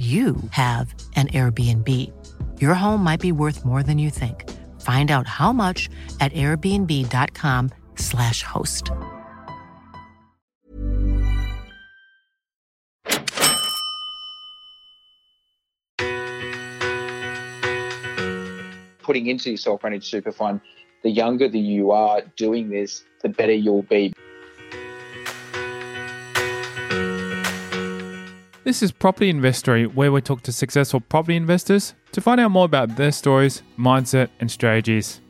you have an Airbnb. Your home might be worth more than you think. Find out how much at airbnb.com/slash host. Putting into your self-managed super fund, the younger that you are doing this, the better you'll be. This is Property Investory, where we talk to successful property investors to find out more about their stories, mindset, and strategies.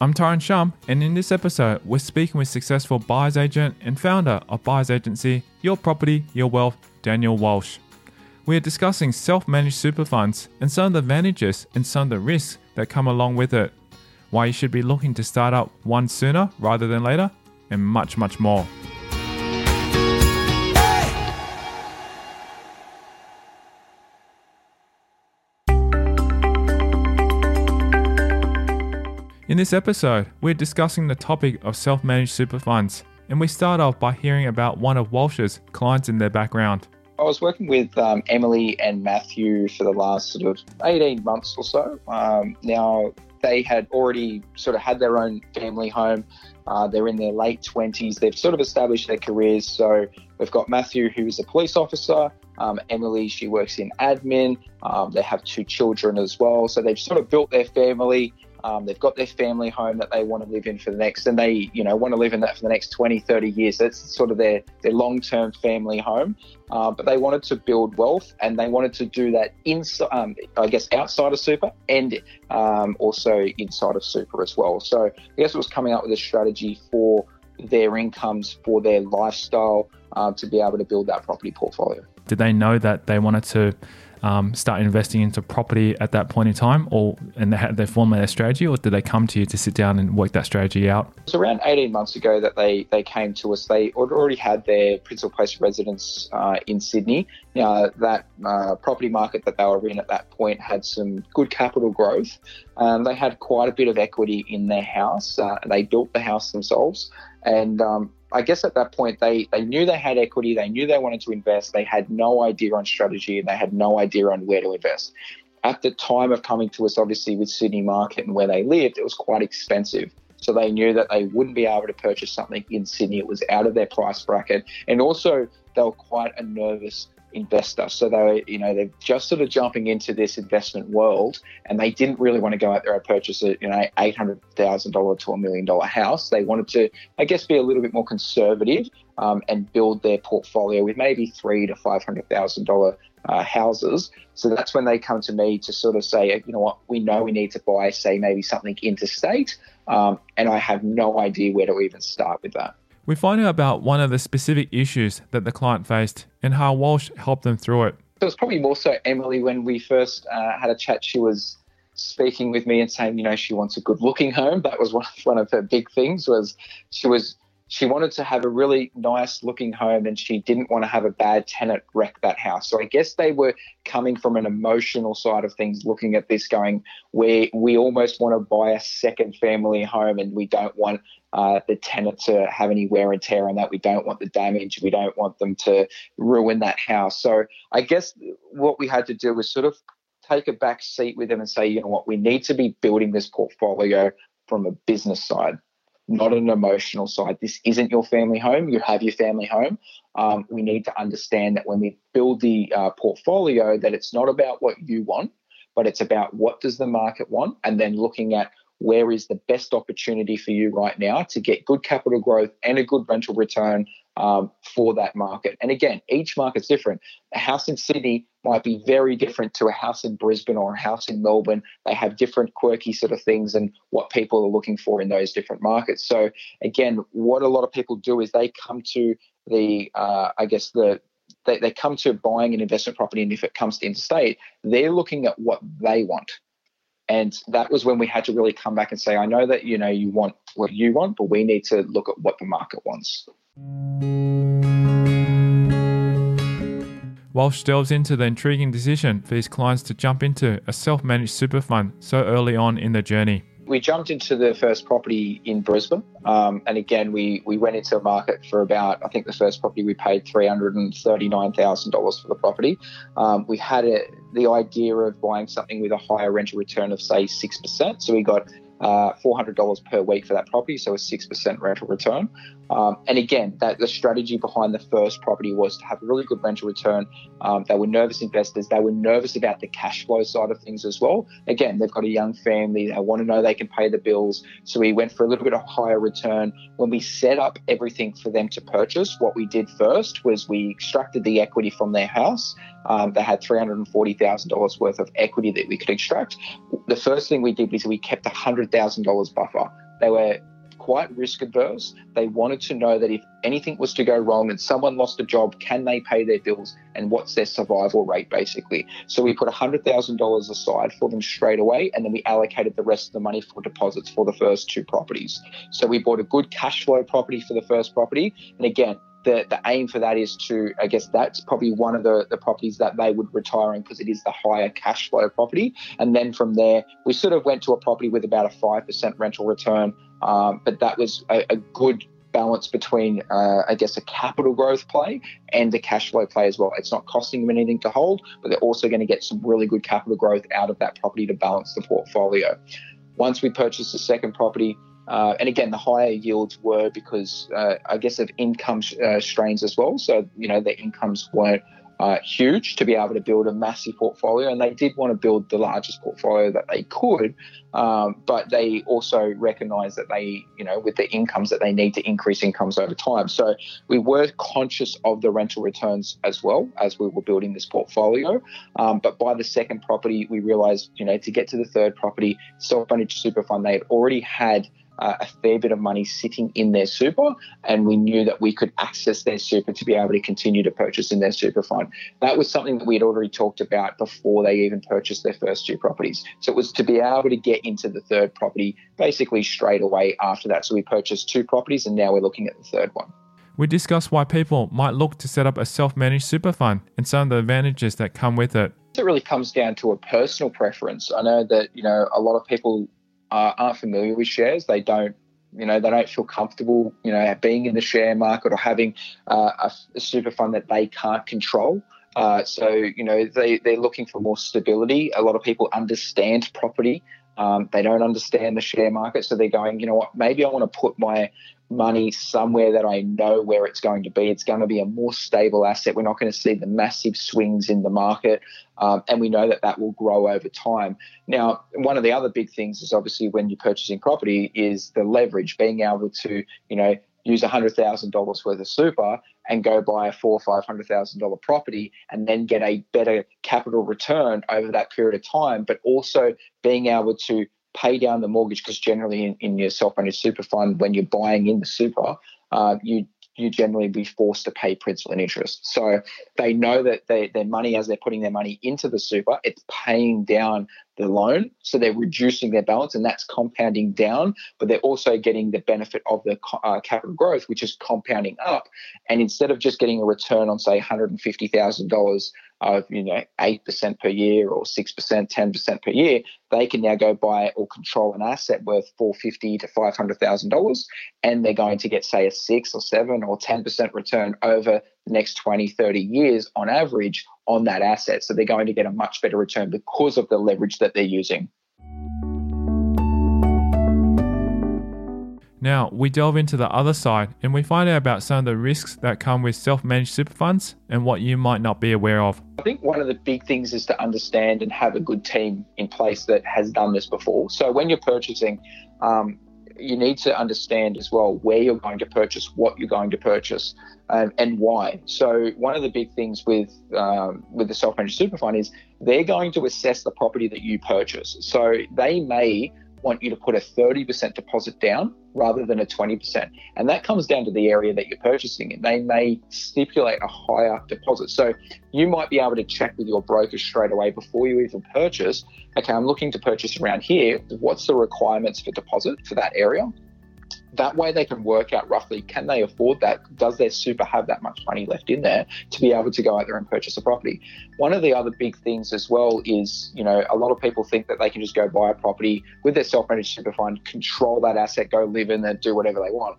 I'm Tyron Shum, and in this episode, we're speaking with successful buyer's agent and founder of buyer's agency Your Property, Your Wealth, Daniel Walsh. We are discussing self managed super funds and some of the advantages and some of the risks that come along with it, why you should be looking to start up one sooner rather than later, and much, much more. In this episode, we're discussing the topic of self managed super funds, and we start off by hearing about one of Walsh's clients and their background. I was working with um, Emily and Matthew for the last sort of 18 months or so. Um, now, they had already sort of had their own family home. Uh, they're in their late 20s. They've sort of established their careers. So we've got Matthew, who's a police officer. Um, Emily, she works in admin. Um, they have two children as well. So they've sort of built their family. Um, they've got their family home that they want to live in for the next, and they, you know, want to live in that for the next 20, 30 years. That's sort of their, their long-term family home. Uh, but they wanted to build wealth, and they wanted to do that inside, um, I guess, outside of super, and um, also inside of super as well. So I guess it was coming up with a strategy for their incomes, for their lifestyle, uh, to be able to build that property portfolio. Did they know that they wanted to um, start investing into property at that point in time, or and they had they formed their strategy, or did they come to you to sit down and work that strategy out? It was around 18 months ago that they they came to us. They already had their principal place of residence uh, in Sydney. Now that uh, property market that they were in at that point had some good capital growth. Um, they had quite a bit of equity in their house. Uh, they built the house themselves, and um, I guess at that point they they knew they had equity, they knew they wanted to invest, they had no idea on strategy, and they had no idea on where to invest. At the time of coming to us, obviously with Sydney market and where they lived, it was quite expensive. So they knew that they wouldn't be able to purchase something in Sydney. It was out of their price bracket, and also they were quite a nervous investor. So they, you know, they're just sort of jumping into this investment world, and they didn't really want to go out there and purchase a, you know, eight hundred thousand dollar to a million dollar house. They wanted to, I guess, be a little bit more conservative um, and build their portfolio with maybe three to five hundred thousand dollar uh, houses. So that's when they come to me to sort of say, you know what, we know we need to buy, say, maybe something interstate, um, and I have no idea where to even start with that. We find out about one of the specific issues that the client faced and how Walsh helped them through it. It was probably more so Emily when we first uh, had a chat. She was speaking with me and saying, you know, she wants a good-looking home. That was one of, one of her big things. Was she was she wanted to have a really nice looking home and she didn't want to have a bad tenant wreck that house. So I guess they were coming from an emotional side of things, looking at this, going, where we almost want to buy a second family home and we don't want uh, the tenant to have any wear and tear on that. We don't want the damage. We don't want them to ruin that house. So I guess what we had to do was sort of take a back seat with them and say, you know what, we need to be building this portfolio from a business side not an emotional side. This isn't your family home. You have your family home. Um, we need to understand that when we build the uh, portfolio, that it's not about what you want, but it's about what does the market want, and then looking at where is the best opportunity for you right now to get good capital growth and a good rental return um, for that market. And again, each market's different. A house in Sydney might be very different to a house in Brisbane or a house in Melbourne. They have different quirky sort of things and what people are looking for in those different markets. So again, what a lot of people do is they come to the, uh, I guess the they, they come to buying an investment property, and if it comes to interstate, they're looking at what they want. And that was when we had to really come back and say, I know that you know you want what you want, but we need to look at what the market wants. Walsh delves into the intriguing decision for his clients to jump into a self managed super fund so early on in the journey. We jumped into the first property in Brisbane. Um, and again, we, we went into a market for about, I think the first property we paid $339,000 for the property. Um, we had a, the idea of buying something with a higher rental return of, say, 6%. So we got uh, $400 per week for that property, so a 6% rental return. Um, and again, that the strategy behind the first property was to have a really good rental return. Um, they were nervous investors. They were nervous about the cash flow side of things as well. Again, they've got a young family. They want to know they can pay the bills. So we went for a little bit of higher return. When we set up everything for them to purchase, what we did first was we extracted the equity from their house. Um, they had $340,000 worth of equity that we could extract. The first thing we did was we kept $100,000 buffer. They were quite risk adverse. They wanted to know that if anything was to go wrong and someone lost a job, can they pay their bills and what's their survival rate basically? So we put $100,000 aside for them straight away and then we allocated the rest of the money for deposits for the first two properties. So we bought a good cash flow property for the first property. And again, the, the aim for that is to, I guess that's probably one of the, the properties that they would retire in because it is the higher cash flow property. And then from there, we sort of went to a property with about a 5% rental return. Um, but that was a, a good balance between, uh, I guess, a capital growth play and a cash flow play as well. It's not costing them anything to hold, but they're also going to get some really good capital growth out of that property to balance the portfolio. Once we purchased the second property, uh, and again, the higher yields were because uh, I guess of income uh, strains as well. So you know the incomes weren't uh, huge to be able to build a massive portfolio, and they did want to build the largest portfolio that they could. Um, but they also recognise that they, you know, with the incomes that they need to increase incomes over time. So we were conscious of the rental returns as well as we were building this portfolio. Um, but by the second property, we realised, you know, to get to the third property, self-managed super fund, they had already had uh, a fair bit of money sitting in their super, and we knew that we could access their super to be able to continue to purchase in their super fund. That was something that we had already talked about before they even purchased their first two properties. So it was to be able to get into the third property basically straight away after that. So we purchased two properties, and now we're looking at the third one. We discussed why people might look to set up a self managed super fund and some of the advantages that come with it. It really comes down to a personal preference. I know that, you know, a lot of people uh, aren't familiar with shares. They don't, you know, they don't feel comfortable, you know, being in the share market or having uh, a, a, super fund that they can't control. Uh, so, you know, they, they're looking for more stability. A lot of people understand property. Um, they don't understand the share market. So they're going, you know what, maybe I want to put my money somewhere that I know where it's going to be. It's going to be a more stable asset. We're not going to see the massive swings in the market. Um, and we know that that will grow over time. Now, one of the other big things is obviously when you're purchasing property is the leverage, being able to, you know, use $100,000 worth of super and go buy a four or five hundred thousand dollar property and then get a better capital return over that period of time, but also being able to pay down the mortgage because generally in, in your self-managed super fund, when you're buying in the super, uh, you you generally be forced to pay principal and interest. So they know that they, their money, as they're putting their money into the super, it's paying down the loan. So they're reducing their balance and that's compounding down, but they're also getting the benefit of the uh, capital growth, which is compounding up. And instead of just getting a return on, say, $150,000 of you know eight percent per year or six percent, ten percent per year, they can now go buy or control an asset worth four fifty to five hundred thousand dollars, and they're going to get say a six or seven or ten percent return over the next 20, 30 years on average on that asset. So they're going to get a much better return because of the leverage that they're using. Now, we delve into the other side and we find out about some of the risks that come with self managed super funds and what you might not be aware of. I think one of the big things is to understand and have a good team in place that has done this before. So, when you're purchasing, um, you need to understand as well where you're going to purchase, what you're going to purchase, um, and why. So one of the big things with um, with the self-managed super fund is they're going to assess the property that you purchase. So they may want you to put a 30% deposit down rather than a 20%. And that comes down to the area that you're purchasing and They may stipulate a higher deposit. So you might be able to check with your broker straight away before you even purchase. Okay, I'm looking to purchase around here. What's the requirements for deposit for that area? That way they can work out roughly can they afford that? Does their super have that much money left in there to be able to go out there and purchase a property? One of the other big things as well is you know a lot of people think that they can just go buy a property with their self-managed super fund control that asset go live in there do whatever they want.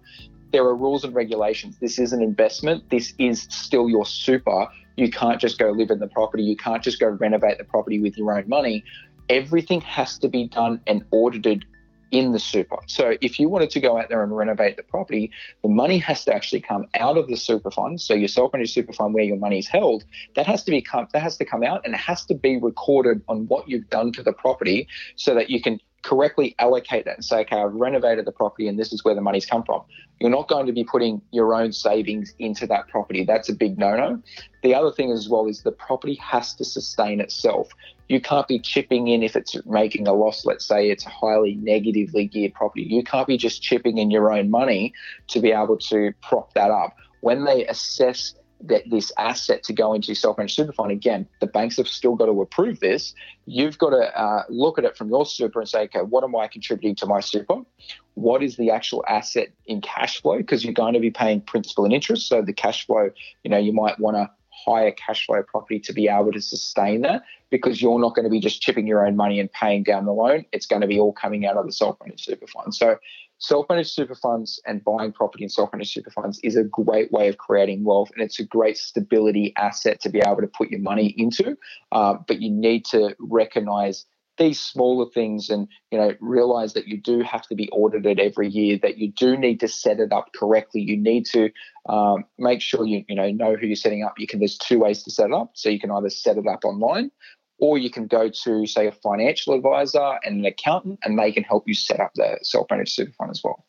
There are rules and regulations. This is an investment. This is still your super. You can't just go live in the property. You can't just go renovate the property with your own money. Everything has to be done and audited in the super. So if you wanted to go out there and renovate the property, the money has to actually come out of the super fund. So your self-managed super fund where your money is held, that has to be that has to come out and it has to be recorded on what you've done to the property so that you can correctly allocate that and say, okay, I've renovated the property and this is where the money's come from. You're not going to be putting your own savings into that property. That's a big no no. The other thing as well is the property has to sustain itself. You can't be chipping in if it's making a loss. Let's say it's a highly negatively geared property. You can't be just chipping in your own money to be able to prop that up. When they assess that this asset to go into self-managed super fund again the banks have still got to approve this. You've got to uh, look at it from your super and say okay what am i contributing to my super? What is the actual asset in cash flow? Because you're going to be paying principal and interest. So the cash flow you know you might want to higher cash flow property to be able to sustain that because you're not going to be just chipping your own money and paying down the loan. It's going to be all coming out of the self-managed super fund. So self-managed super funds and buying property in self-managed super funds is a great way of creating wealth and it's a great stability asset to be able to put your money into. Uh, but you need to recognize these smaller things and you know realize that you do have to be audited every year that you do need to set it up correctly. You need to um, make sure you you know know who you're setting up. You can there's two ways to set it up. So you can either set it up online or you can go to, say, a financial advisor and an accountant, and they can help you set up the self managed super fund as well.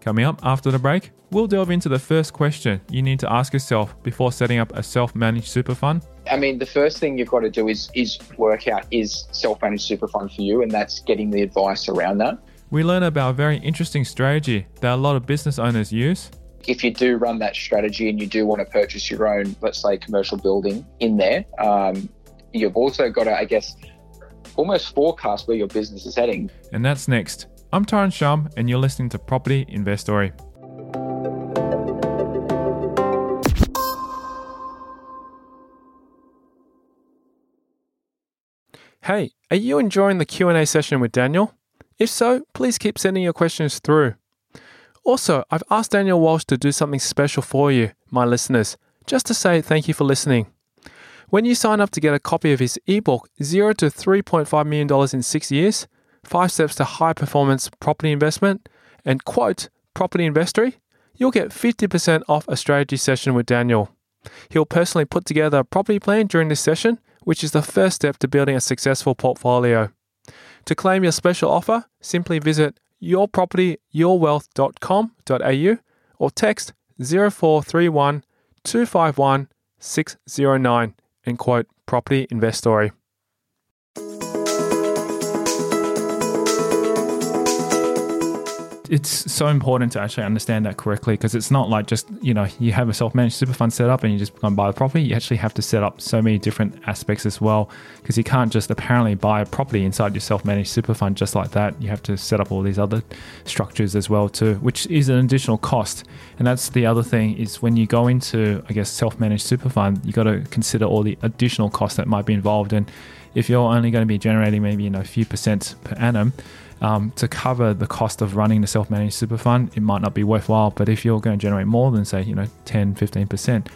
Coming up after the break, we'll delve into the first question you need to ask yourself before setting up a self-managed super fund. I mean, the first thing you've got to do is is work out is self-managed super fund for you, and that's getting the advice around that we learn about a very interesting strategy that a lot of business owners use. If you do run that strategy and you do want to purchase your own, let's say, commercial building in there, um, you've also got to, I guess, almost forecast where your business is heading. And that's next. I'm Tyron Shum, and you're listening to Property Investory. Hey, are you enjoying the Q&A session with Daniel? If so, please keep sending your questions through. Also, I've asked Daniel Walsh to do something special for you, my listeners, just to say thank you for listening. When you sign up to get a copy of his ebook, 0 to $3.5 million in six years, five steps to high performance property investment, and quote, property investory, you'll get 50% off a strategy session with Daniel. He'll personally put together a property plan during this session, which is the first step to building a successful portfolio. To claim your special offer, simply visit yourpropertyyourwealth.com.au or text 0431 251 609 and quote Property Investory. It's so important to actually understand that correctly because it's not like just you know you have a self-managed super fund set up and you just go and buy the property. You actually have to set up so many different aspects as well because you can't just apparently buy a property inside your self-managed super fund just like that. You have to set up all these other structures as well too which is an additional cost. And that's the other thing is when you go into i guess self-managed super fund you got to consider all the additional costs that might be involved. And if you're only going to be generating maybe you know a few percent per annum um, to cover the cost of running the self-managed super fund, it might not be worthwhile. But if you're going to generate more than say, you know, 10, 15%,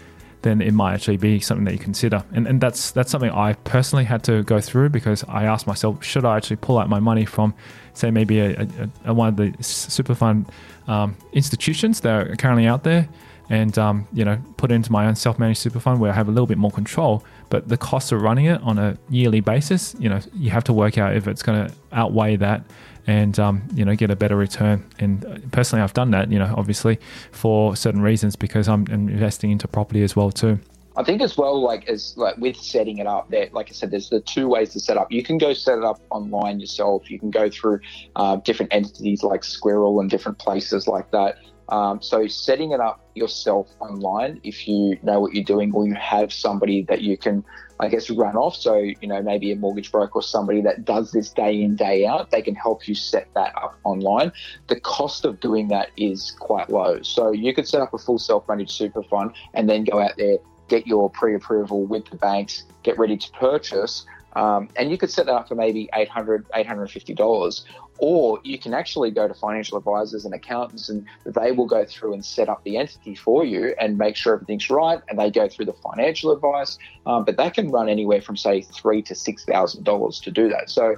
then it might actually be something that you consider. And, and that's that's something I personally had to go through because I asked myself, should I actually pull out my money from, say, maybe a, a, a one of the super fund um, institutions that are currently out there, and um, you know, put it into my own self-managed super fund where I have a little bit more control. But the costs of running it on a yearly basis, you know, you have to work out if it's going to outweigh that and um, you know get a better return. And uh, personally, I've done that. You know, obviously for certain reasons because I'm investing into property as well too. I think as well, like as like with setting it up, there, like I said, there's the two ways to set up. You can go set it up online yourself. You can go through uh, different entities like Squirrel and different places like that. Um, so setting it up yourself online, if you know what you're doing, or you have somebody that you can, I guess, run off. So you know maybe a mortgage broker or somebody that does this day in day out, they can help you set that up online. The cost of doing that is quite low. So you could set up a full self-managed super fund and then go out there get your pre-approval with the banks, get ready to purchase. Um, and you could set that up for maybe $800, $850. Or you can actually go to financial advisors and accountants, and they will go through and set up the entity for you and make sure everything's right. And they go through the financial advice, um, but that can run anywhere from say three to six thousand dollars to do that. So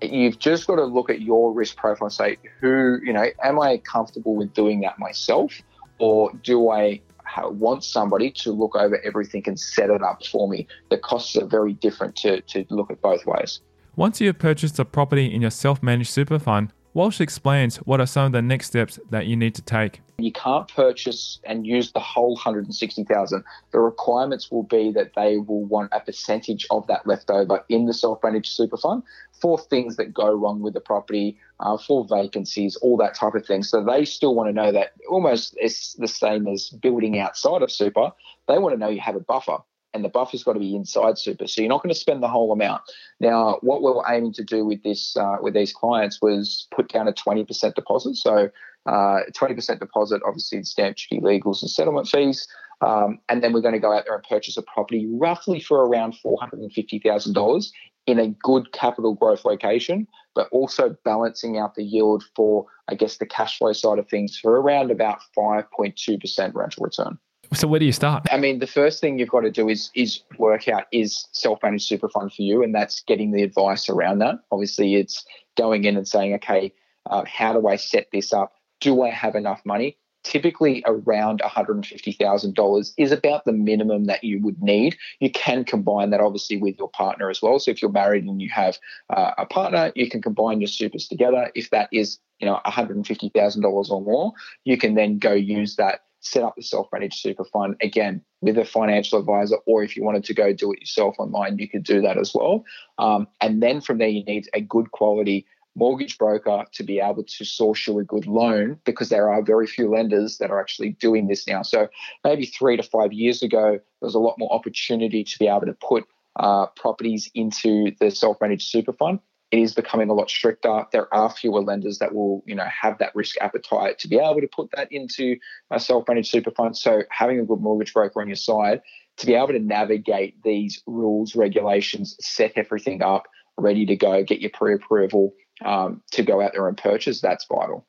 you've just got to look at your risk profile and say, who you know, am I comfortable with doing that myself, or do I want somebody to look over everything and set it up for me. The costs are very different to, to look at both ways. Once you have purchased a property in your self managed super fund, Walsh explains what are some of the next steps that you need to take. You can't purchase and use the whole 160,000. The requirements will be that they will want a percentage of that left over in the self-managed super fund for things that go wrong with the property, uh, for vacancies, all that type of thing. So they still want to know that almost it's the same as building outside of super. They want to know you have a buffer and the buffer's got to be inside super. So you're not going to spend the whole amount. Now, what we were aiming to do with this uh, with these clients was put down a 20% deposit. So uh, 20% deposit, obviously in stamp duty, legals, and settlement fees. Um, and then we're going to go out there and purchase a property roughly for around $450,000 in a good capital growth location, but also balancing out the yield for, I guess, the cash flow side of things for around about 5.2% rental return. So where do you start? I mean, the first thing you've got to do is is work out is self-managed super fund for you, and that's getting the advice around that. Obviously, it's going in and saying, okay, uh, how do I set this up? Do I have enough money? Typically, around $150,000 is about the minimum that you would need. You can combine that obviously with your partner as well. So, if you're married and you have uh, a partner, you can combine your supers together. If that is, you know, $150,000 or more, you can then go use that set up the self-managed super fund again with a financial advisor or if you wanted to go do it yourself online you could do that as well. Um, and then from there you need a good quality mortgage broker to be able to source you a good loan because there are very few lenders that are actually doing this now. So maybe three to five years ago there was a lot more opportunity to be able to put uh, properties into the self-managed super fund it is becoming a lot stricter. There are fewer lenders that will, you know, have that risk appetite to be able to put that into a self-managed super fund. So having a good mortgage broker on your side to be able to navigate these rules, regulations, set everything up, ready to go, get your pre-approval um, to go out there and purchase, that's vital.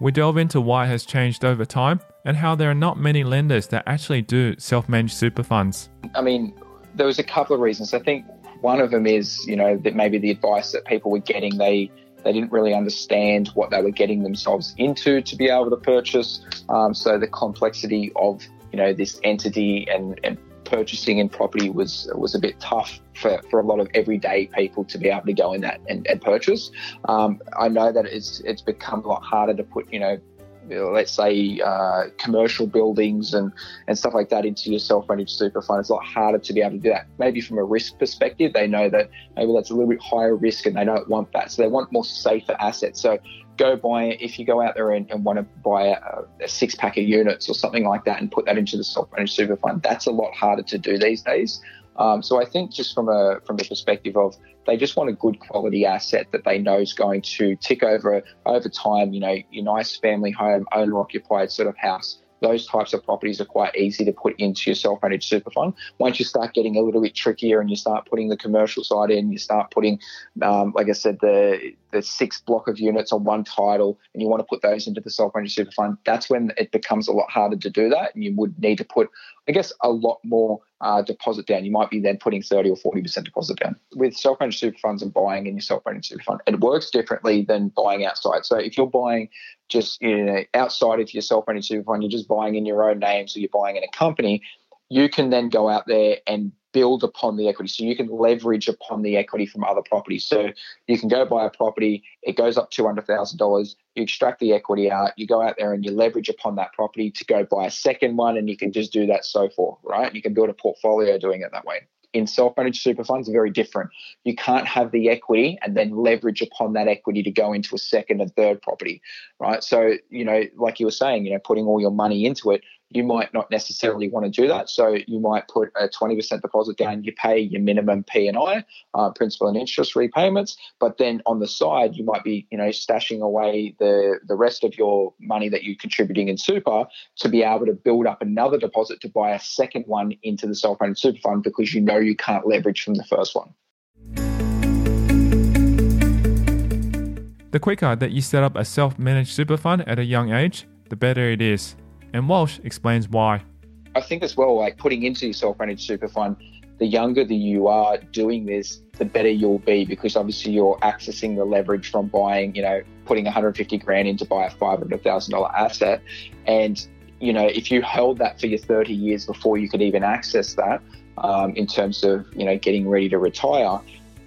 We delve into why it has changed over time and how there are not many lenders that actually do self managed super funds. I mean, there was a couple of reasons. I think one of them is, you know, that maybe the advice that people were getting, they they didn't really understand what they were getting themselves into to be able to purchase. Um, so the complexity of, you know, this entity and, and purchasing in property was was a bit tough for, for a lot of everyday people to be able to go in that and, and purchase. Um, I know that it's it's become a lot harder to put, you know, let's say uh, commercial buildings and, and stuff like that into your self-managed super fund. It's a lot harder to be able to do that. Maybe from a risk perspective, they know that maybe that's a little bit higher risk and they don't want that. So they want more safer assets. So go buy it. If you go out there and, and want to buy a, a, six pack of units or something like that and put that into the self-managed super fund, that's a lot harder to do these days. Um, so I think just from a from a perspective of they just want a good quality asset that they know is going to tick over over time. You know, your nice family home, owner occupied sort of house those types of properties are quite easy to put into your self-managed super fund. Once you start getting a little bit trickier and you start putting the commercial side in, you start putting, um, like I said, the the six block of units on one title, and you want to put those into the self-managed super fund. That's when it becomes a lot harder to do that, and you would need to put, I guess, a lot more uh, deposit down. You might be then putting 30 or 40% deposit down. With self managed super funds and buying in your self managed super fund, it works differently than buying outside. So if you're buying just you know, outside of your self managed super fund, you're just buying in your own name, so you're buying in a company, you can then go out there and build upon the equity. So you can leverage upon the equity from other properties. So you can go buy a property, it goes up $200,000, you extract the equity out, you go out there and you leverage upon that property to go buy a second one, and you can just do that so forth, right? You can build a portfolio doing it that way in self-managed super funds very different. You can't have the equity and then leverage upon that equity to go into a second and third property, right? So, you know, like you were saying, you know, putting all your money into it, you might not necessarily want to do that. So you might put a 20% deposit down, you pay your minimum P&I, uh, principal and interest repayments, but then on the side, you might be, you know, stashing away the, the rest of your money that you're contributing in super to be able to build up another deposit to buy a second one into the self-managed super fund because you know you can't leverage from the first one. The quicker that you set up a self managed super fund at a young age, the better it is and Walsh explains why. I think as well, like putting into your self-managed super fund, the younger that you are doing this, the better you'll be because obviously you're accessing the leverage from buying, you know, putting 150 grand in to buy a $500,000 asset. And, you know, if you held that for your 30 years before you could even access that um, in terms of, you know, getting ready to retire,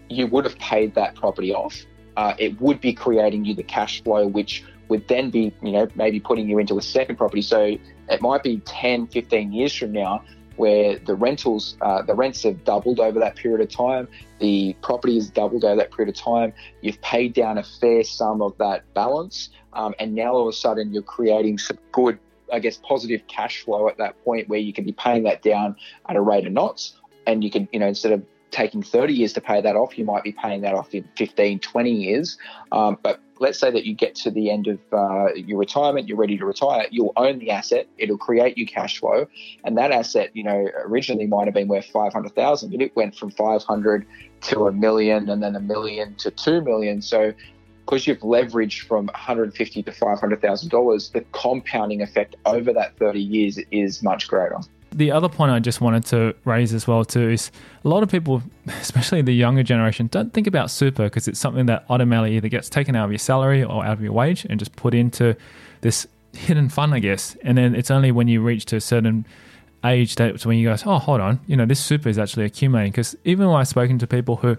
you would have paid that property off. Uh, it would be creating you the cash flow, which would then be, you know, maybe putting you into a second property. So it might be 10, 15 years from now where the rentals, uh, the rents have doubled over that period of time. The property has doubled over that period of time. You've paid down a fair sum of that balance. Um, and now all of a sudden you're creating some good, I guess, positive cash flow at that point where you can be paying that down at a rate of knots. And you can, you know, instead of taking 30 years to pay that off, you might be paying that off in 15, 20 years. Um, but let's say that you get to the end of uh, your retirement, you're ready to retire, you'll own the asset, it'll create you cash flow. And that asset, you know, originally might have been worth 500,000, but it went from 500 to a million and then a million to 2 million. So because you've leveraged from 150 to $500,000, the compounding effect over that 30 years is much greater the other point I just wanted to raise as well too is a lot of people, especially the younger generation, don't think about super because it's something that automatically either gets taken out of your salary or out of your wage and just put into this hidden fund, I guess. And then it's only when you reach to a certain age that when you go, oh, hold on, you know, this super is actually accumulating. Because even when I've spoken to people who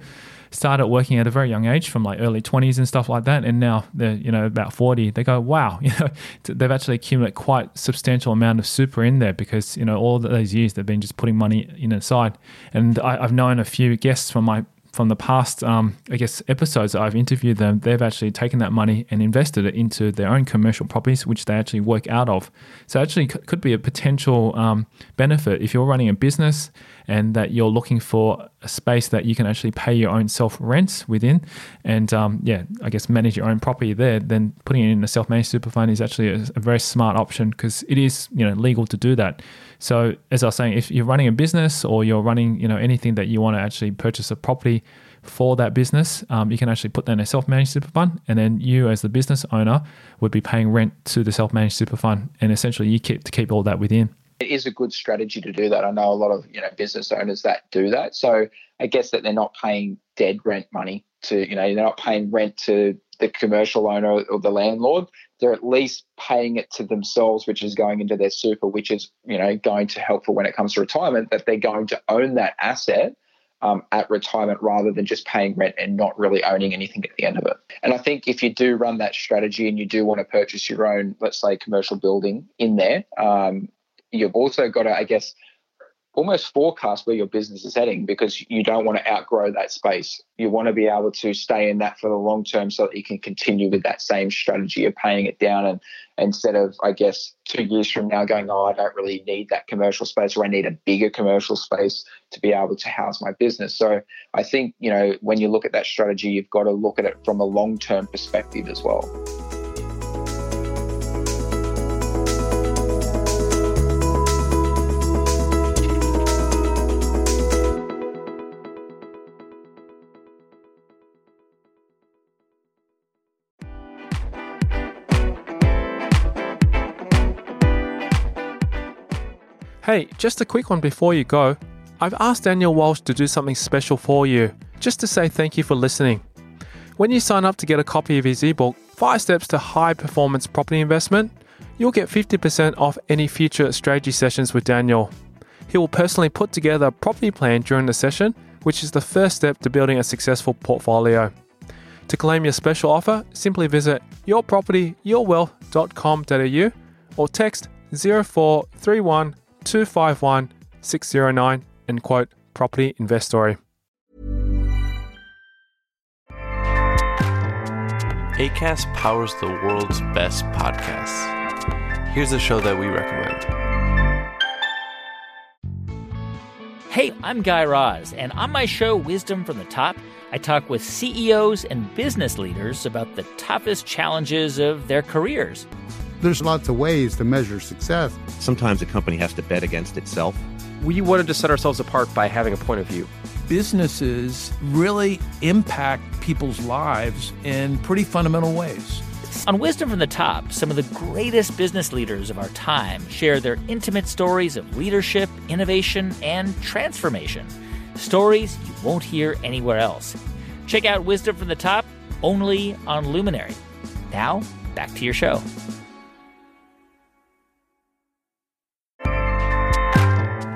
started working at a very young age from like early 20s and stuff like that and now they're you know about 40 they go wow you know they've actually accumulated quite substantial amount of super in there because you know all those years they've been just putting money in aside and I, i've known a few guests from my from the past, um, I guess, episodes I've interviewed them, they've actually taken that money and invested it into their own commercial properties, which they actually work out of. So, actually, could be a potential um, benefit. If you're running a business and that you're looking for a space that you can actually pay your own self rents within, and um, yeah, I guess manage your own property there. Then putting it in a self managed super fund is actually a, a very smart option because it is you know legal to do that. So as I was saying, if you're running a business or you're running you know anything that you want to actually purchase a property for that business, um, you can actually put that in a self-managed super fund, and then you, as the business owner, would be paying rent to the self-managed super fund, and essentially you keep to keep all that within it is a good strategy to do that. I know a lot of you know business owners that do that. So I guess that they're not paying dead rent money to you know they're not paying rent to the commercial owner or the landlord. They're at least paying it to themselves, which is going into their super, which is you know going to help for when it comes to retirement. That they're going to own that asset um, at retirement rather than just paying rent and not really owning anything at the end of it. And I think if you do run that strategy and you do want to purchase your own, let's say, commercial building in there, um, you've also got to, I guess, almost forecast where your business is heading because you don't want to outgrow that space. You want to be able to stay in that for the long term so that you can continue with that same strategy of paying it down and instead of I guess two years from now going, Oh, I don't really need that commercial space or I need a bigger commercial space to be able to house my business. So I think, you know, when you look at that strategy, you've got to look at it from a long term perspective as well. Hey, just a quick one before you go. I've asked Daniel Walsh to do something special for you, just to say thank you for listening. When you sign up to get a copy of his ebook, 5 Steps to High Performance Property Investment, you'll get 50% off any future strategy sessions with Daniel. He will personally put together a property plan during the session, which is the first step to building a successful portfolio. To claim your special offer, simply visit yourpropertyyourwealth.com.au or text 0431 251 609 and quote Property Investory. ACAST powers the world's best podcasts. Here's a show that we recommend. Hey, I'm Guy Raz, and on my show, Wisdom from the Top, I talk with CEOs and business leaders about the toughest challenges of their careers. There's lots of ways to measure success. Sometimes a company has to bet against itself. We wanted to set ourselves apart by having a point of view. Businesses really impact people's lives in pretty fundamental ways. On Wisdom from the Top, some of the greatest business leaders of our time share their intimate stories of leadership, innovation, and transformation. Stories you won't hear anywhere else. Check out Wisdom from the Top only on Luminary. Now, back to your show.